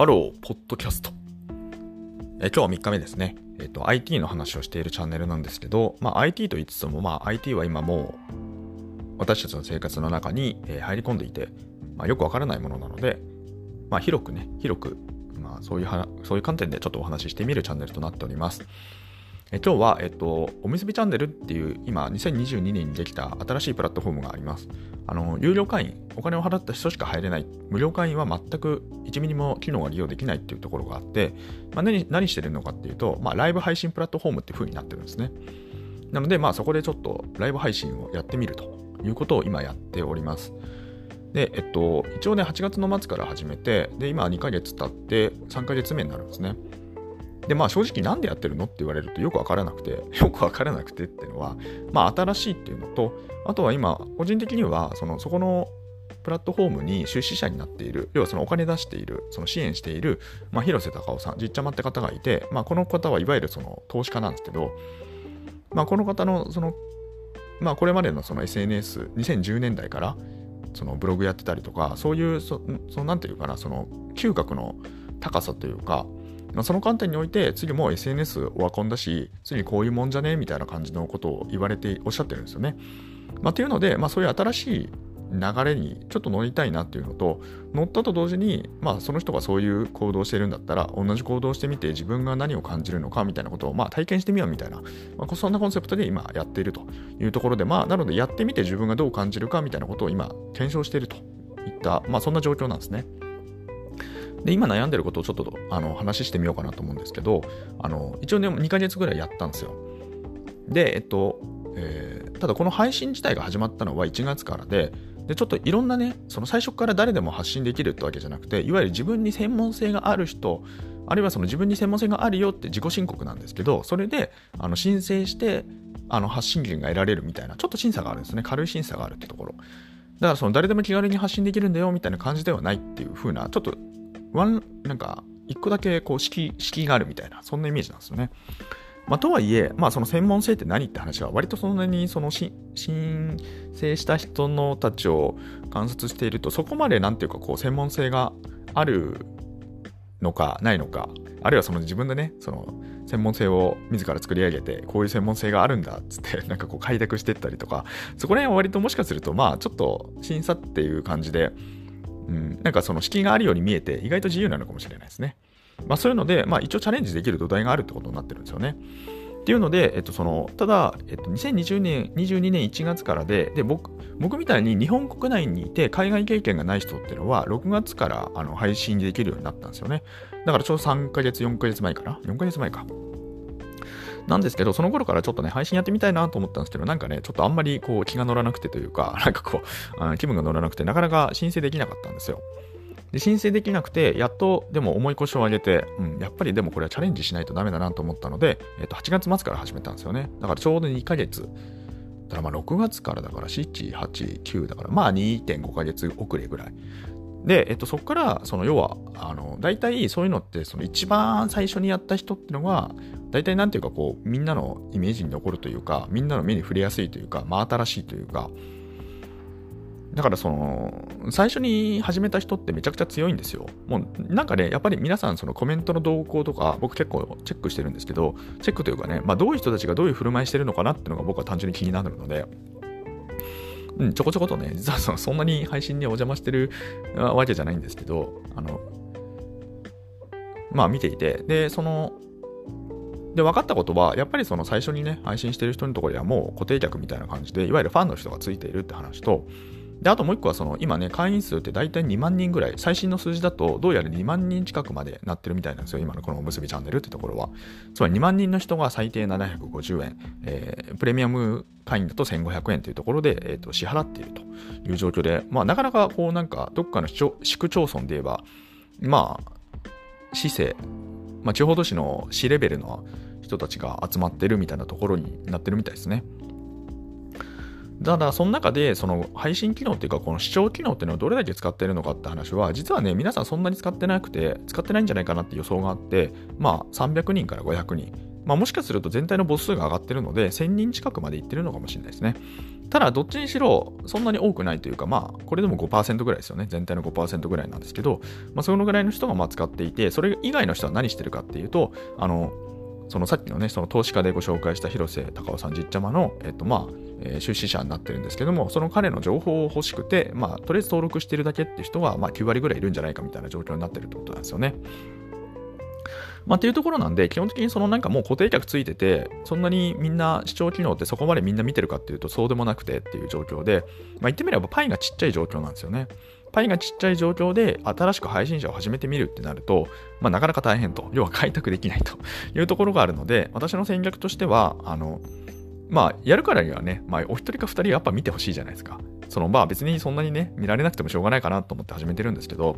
ハロー、ポッドキャスト。え今日は3日目ですね。えっ、と、IT の話をしているチャンネルなんですけど、まあ、IT と言いつつも、まあ、IT は今もう、私たちの生活の中に、え入り込んでいて、まあ、よくわからないものなので、まあ、広くね、広く、まあ、そういうは、そういう観点でちょっとお話ししてみるチャンネルとなっております。え今日は、えっと、おむすびチャンネルっていう、今、2022年にできた新しいプラットフォームがあります。あの、有料会員、お金を払った人しか入れない、無料会員は全く1ミリも機能が利用できないっていうところがあって、まあ、何何してるのかっていうと、まあ、ライブ配信プラットフォームっていう風になってるんですね。なので、まあ、そこでちょっとライブ配信をやってみるということを今やっております。で、えっと、一応ね、8月の末から始めて、で、今2ヶ月経って3ヶ月目になるんですね。で、まあ正直なんでやってるのって言われるとよくわからなくて、よくわからなくてっていうのは、まあ新しいっていうのと、あとは今、個人的には、その、そこのプラットフォームに出資者になっている、要はそのお金出している、その支援している、まあ、広瀬隆夫さん、じっちゃまって方がいて、まあ、この方はいわゆるその投資家なんですけど、まあ、この方のその、まあ、これまでのその SNS、2010年代からそのブログやってたりとか、そういうそ、そのなんていうかな、その嗅覚の高さというか、まあ、その観点において次も SNS オワコンだし次こういうもんじゃねみたいな感じのことを言われておっしゃってるんですよね。まあ、っていうので、まあ、そういう新しい流れにちょっと乗りたいなっていうのと乗ったと同時に、まあ、その人がそういう行動してるんだったら同じ行動してみて自分が何を感じるのかみたいなことを、まあ、体験してみようみたいな、まあ、そんなコンセプトで今やっているというところで、まあ、なのでやってみて自分がどう感じるかみたいなことを今検証しているといった、まあ、そんな状況なんですね。で、今悩んでることをちょっとあの話してみようかなと思うんですけど、あの一応ね、2ヶ月ぐらいやったんですよ。で、えっと、えー、ただこの配信自体が始まったのは1月からで、でちょっといろんなね、その最初から誰でも発信できるってわけじゃなくて、いわゆる自分に専門性がある人、あるいはその自分に専門性があるよって自己申告なんですけど、それであの申請してあの発信権が得られるみたいな、ちょっと審査があるんですね。軽い審査があるってところ。だからその誰でも気軽に発信できるんだよみたいな感じではないっていう風な、ちょっとワン、なんか、一個だけこう敷敷があるみたいな、そんなイメージなんですよね。まあ、とはいえ、まあ、その専門性って何って話は、割とそんなにその申請した人のたちを観察していると、そこまでなんていうか、こう、専門性があるのか、ないのか、あるいはその自分でね、その専門性を自ら作り上げて、こういう専門性があるんだっつって、なんかこう開拓していったりとか、そこら辺は割ともしかすると、まあちょっと審査っていう感じで、うん、なんかその敷居があるように見えて、意外と自由なのかもしれないですね。まあ、そういうので、まあ、一応チャレンジできる土台があるってことになってるんですよね。っていうので、えっと、そのただ、えっと、2020年、22年1月からで、で僕僕みたいに日本国内にいて海外経験がない人っていうのは、6月からあの配信できるようになったんですよね。だからちょうど3ヶ月、4ヶ月前かな ?4 ヶ月前か。なんですけど、その頃からちょっとね、配信やってみたいなと思ったんですけど、なんかね、ちょっとあんまりこう気が乗らなくてというか、なんかこう、気分が乗らなくて、なかなか申請できなかったんですよ。で申請できなくて、やっとでも重い腰を上げて、うん、やっぱりでもこれはチャレンジしないとダメだなと思ったので、えっと、8月末から始めたんですよね。だからちょうど2ヶ月。だからまあ6月からだから7、8、9だからまあ2.5ヶ月遅れぐらい。で、えっと、そこから、その要は、あの、大体そういうのって、その一番最初にやった人っていうのが、大体なんていうかこう、みんなのイメージに残るというか、みんなの目に触れやすいというか、真新しいというか、だからその、最初に始めた人ってめちゃくちゃ強いんですよ。もうなんかね、やっぱり皆さんそのコメントの動向とか僕結構チェックしてるんですけど、チェックというかね、まあどういう人たちがどういう振る舞いしてるのかなっていうのが僕は単純に気になるので、うん、ちょこちょことね、実 はそそんなに配信にお邪魔してるわけじゃないんですけど、あの、まあ見ていて、で、その、で、分かったことは、やっぱりその最初にね、配信してる人のところにはもう固定客みたいな感じで、いわゆるファンの人がついているって話と、で、あともう一個はその、今ね、会員数って大体2万人ぐらい、最新の数字だとどうやら2万人近くまでなってるみたいなんですよ、今のこのおむすびチャンネルってところは。つまり2万人の人が最低750円、えー、プレミアム会員だと1500円というところで、えーと、支払っているという状況で、まあ、なかなかこうなんか、どっかの市区町村で言えば、まあ、市政、まあ、地方都市の市レベルの人たちが集まってるみたいなところになってるみたいですね。ただ、その中で、その配信機能っていうか、この視聴機能っていうのをどれだけ使ってるのかって話は、実はね、皆さんそんなに使ってなくて、使ってないんじゃないかなって予想があって、まあ、300人から500人。まあ、もしかすると全体の母数が上がってるので、1000人近くまでいってるのかもしれないですね。ただ、どっちにしろ、そんなに多くないというか、まあ、これでも5%ぐらいですよね。全体の5%ぐらいなんですけど、まあ、そのぐらいの人がまあ使っていて、それ以外の人は何してるかっていうと、あの、そのさっきのね、その投資家でご紹介した広瀬隆夫さんじっちゃまの、えっとまあ、えー、出資者になってるんですけども、その彼の情報を欲しくて、まあ、とりあえず登録してるだけっていう人が、まあ、9割ぐらいいるんじゃないかみたいな状況になってるってことなんですよね。まあ、っていうところなんで、基本的にそのなんかもう固定客ついてて、そんなにみんな視聴機能ってそこまでみんな見てるかっていうとそうでもなくてっていう状況で、まあ、言ってみればパイがちっちゃい状況なんですよね。パイがちっちゃい状況で新しく配信者を始めてみるってなると、まあ、なかなか大変と、要は開拓できないというところがあるので、私の戦略としては、あの、まあ、やるからにはね、まあ、お一人か二人やっぱ見てほしいじゃないですか。その、まあ別にそんなにね、見られなくてもしょうがないかなと思って始めてるんですけど、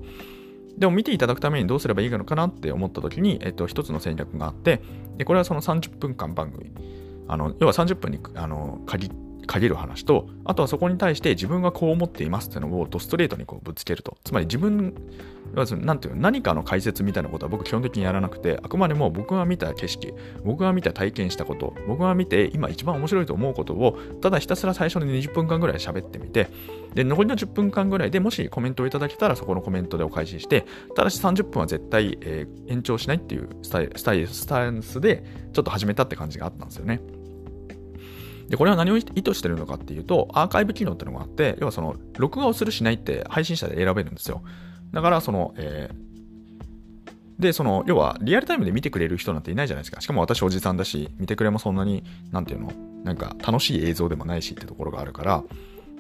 でも見ていただくためにどうすればいいのかなって思った時に、えっと、一つの戦略があって、でこれはその30分間番組。あの要は30分にあの限限る話と、あとはそこに対して自分がこう思っていますっていうのをドストレートにこうぶつけると。つまり自分、なんていう何かの解説みたいなことは僕基本的にやらなくて、あくまでも僕が見た景色、僕が見た体験したこと、僕が見て今一番面白いと思うことを、ただひたすら最初の20分間ぐらい喋ってみて、で、残りの10分間ぐらいでもしコメントをいただけたらそこのコメントでお返しして、ただし30分は絶対、えー、延長しないっていうスタイル、スタイル、スタンスでちょっと始めたって感じがあったんですよね。で、これは何を意図してるのかっていうと、アーカイブ機能っていうのがあって、要はその、録画をするしないって配信者で選べるんですよ。だから、その、えー、で、その、要は、リアルタイムで見てくれる人なんていないじゃないですか。しかも私おじさんだし、見てくれもそんなに、なんていうの、なんか楽しい映像でもないしってところがあるから、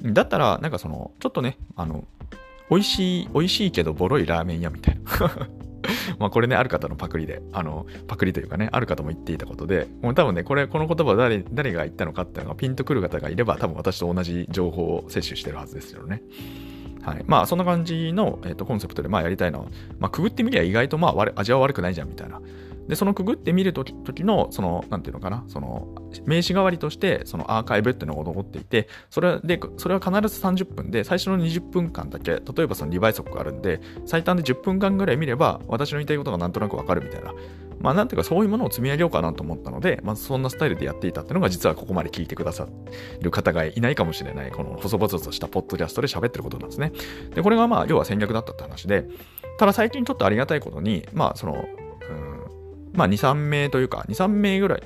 だったら、なんかその、ちょっとね、あの、美味しい、美味しいけどボロいラーメン屋みたいな まあこれね、ある方のパクリで、あの、パクリというかね、ある方も言っていたことで、もう多分ね、これ、この言葉誰誰が言ったのかっていうのがピンとくる方がいれば、多分私と同じ情報を摂取してるはずですよね。はい。まあ、そんな感じの、えーと、コンセプトで、まあ、やりたいのは、まあ、くぐってみりゃ意外と、まあ、味は悪くないじゃん、みたいな。で、そのくぐってみるときの、その、なんていうのかな、その、名刺代わりとして、そのアーカイブっていうのが残っていて、それで、それは必ず30分で、最初の20分間だけ、例えばその2倍速があるんで、最短で10分間ぐらい見れば、私の言いたいことがなんとなくわかるみたいな。まあ、なんていうか、そういうものを積み上げようかなと思ったので、まずそんなスタイルでやっていたっていうのが、実はここまで聞いてくださる方がいないかもしれない、この細々としたポッドキャストで喋ってることなんですね。で、これがまあ、要は戦略だったって話で、ただ最近ちょっとありがたいことに、まあ、その、うんまあ、2、3名というか、2、3名ぐらい、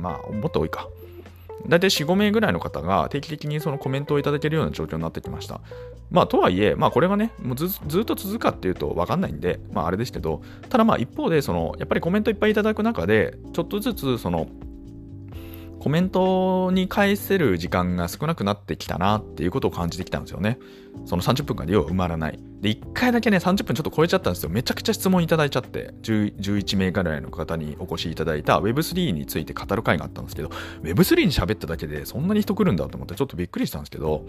まあ、もっと多いか。大体4、5名ぐらいの方が定期的にそのコメントをいただけるような状況になってきました。まあ、とはいえ、まあ、これがね、もうずずっと続くかっていうと分かんないんで、まあ、あれですけど、ただまあ、一方で、その、やっぱりコメントいっぱいいただく中で、ちょっとずつ、その、コメントに返せる時間が少なくなってきたなっていうことを感じてきたんですよね。その30分間で要は埋まらない。で、1回だけね、30分ちょっと超えちゃったんですよ。めちゃくちゃ質問いただいちゃって、11名ぐらいの方にお越しいただいた Web3 について語る会があったんですけど、Web3 に喋っただけでそんなに人来るんだと思ってちょっとびっくりしたんですけど、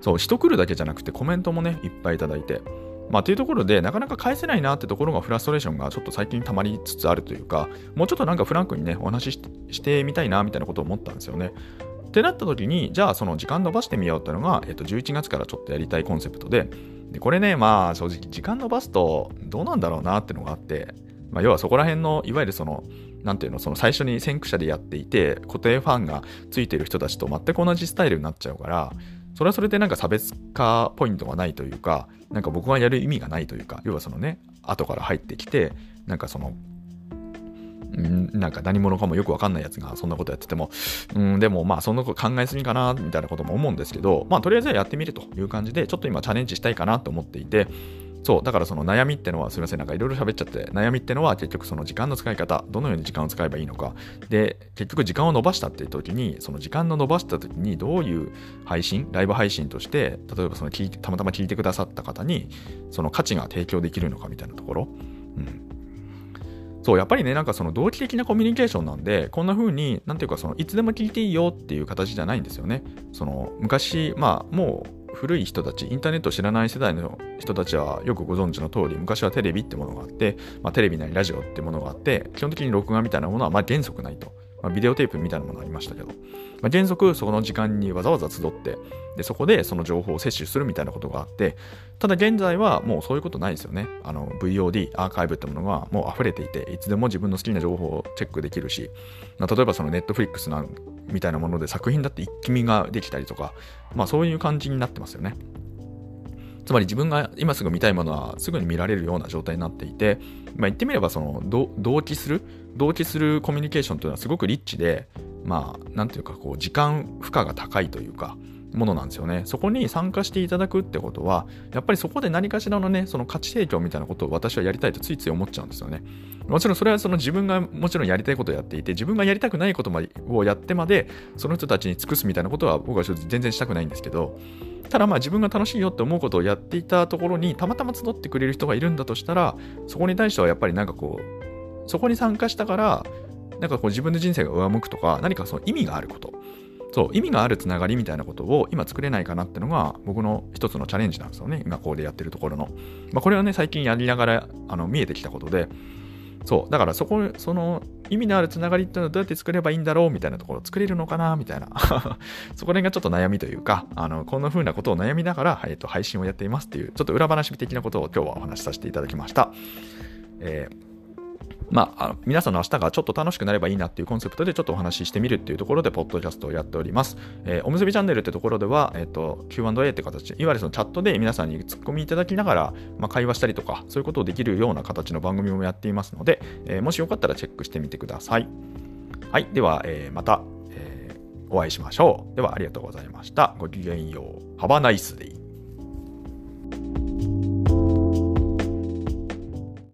そう、人来るだけじゃなくてコメントもね、いっぱいいただいて、まあ、というところで、なかなか返せないなってところがフラストレーションがちょっと最近溜まりつつあるというか、もうちょっとなんかフランクにね、お話ししてみたいなみたいなことを思ったんですよね。ってなった時に、じゃあその時間伸ばしてみようってのが、えっと、11月からちょっとやりたいコンセプトで、でこれね、まあ正直時間伸ばすとどうなんだろうなってのがあって、まあ、要はそこら辺の、いわゆるその、なんていうの、その最初に先駆者でやっていて、固定ファンがついてる人たちと全く同じスタイルになっちゃうから、それはそれでなんか差別化ポイントがないというか、なんか僕がやる意味がないというか、要はそのね、後から入ってきて、なんかその、んなんか何者かもよくわかんないやつがそんなことやってても、うん、でもまあそんなこと考えすぎかな、みたいなことも思うんですけど、まあとりあえずはやってみるという感じで、ちょっと今チャレンジしたいかなと思っていて、そう、だからその悩みってのは、すみません、なんかいろいろ喋っちゃって、悩みってのは結局その時間の使い方、どのように時間を使えばいいのか、で、結局時間を伸ばしたっていう時に、その時間の伸ばした時にどういう配信、ライブ配信として、例えばその聞いてたまたま聞いてくださった方に、その価値が提供できるのかみたいなところ、うん。そう、やっぱりね、なんかその同期的なコミュニケーションなんで、こんな風に、なんていうか、その、いつでも聞いていいよっていう形じゃないんですよね。その、昔、まあ、もう、古い人たち、インターネットを知らない世代の人たちはよくご存知の通り、昔はテレビってものがあって、まあ、テレビなりラジオってものがあって、基本的に録画みたいなものはまあ原則ないと。まあ、ビデオテープみたいなものありましたけど、まあ、原則そこの時間にわざわざ集って、で、そこでその情報を摂取するみたいなことがあって、ただ現在はもうそういうことないですよね。あの、VOD、アーカイブってものがもう溢れていて、いつでも自分の好きな情報をチェックできるし、まあ、例えばその Netflix なんみたいなもので作品だって一気見ができたりとか、まあそういう感じになってますよね。つまり自分が今すぐ見たいものはすぐに見られるような状態になっていて、まあ、言ってみればその同期する同期するコミュニケーションというのはすごくリッチでまあなんていうかこう時間負荷が高いというかものなんですよね。そこに参加していただくってことは、やっぱりそこで何かしらのね、その価値提供みたいなことを私はやりたいとついつい思っちゃうんですよね。もちろんそれはその自分がもちろんやりたいことをやっていて、自分がやりたくないことをやってまで、その人たちに尽くすみたいなことは僕は全然したくないんですけど、ただまあ自分が楽しいよって思うことをやっていたところにたまたま集ってくれる人がいるんだとしたら、そこに対してはやっぱりなんかこう、そこに参加したから、なんかこう自分の人生が上向くとか、何かその意味があること。そう、意味があるつながりみたいなことを今作れないかなってのが僕の一つのチャレンジなんですよね。今こうでやってるところの。まあ、これはね、最近やりながらあの見えてきたことで、そう、だからそこ、その意味のあるつながりっていうのはどうやって作ればいいんだろう？みたいなところを作れるのかな？みたいな。そこら辺がちょっと悩みというか、あの、こんな風なことを悩みながら、えっと、配信をやっていますっていう、ちょっと裏話的なことを今日はお話しさせていただきました。えーまあ、あの皆さんの明日がちょっと楽しくなればいいなっていうコンセプトでちょっとお話ししてみるっていうところで、ポッドキャストをやっております。えー、おむすびチャンネルってところでは、えっ、ー、と、Q&A って形、いわゆるそのチャットで皆さんにツッコミいただきながら、まあ、会話したりとか、そういうことをできるような形の番組もやっていますので、えー、もしよかったらチェックしてみてください。はい。では、えー、また、えー、お会いしましょう。では、ありがとうございました。ごきげんよう。Have a nice day.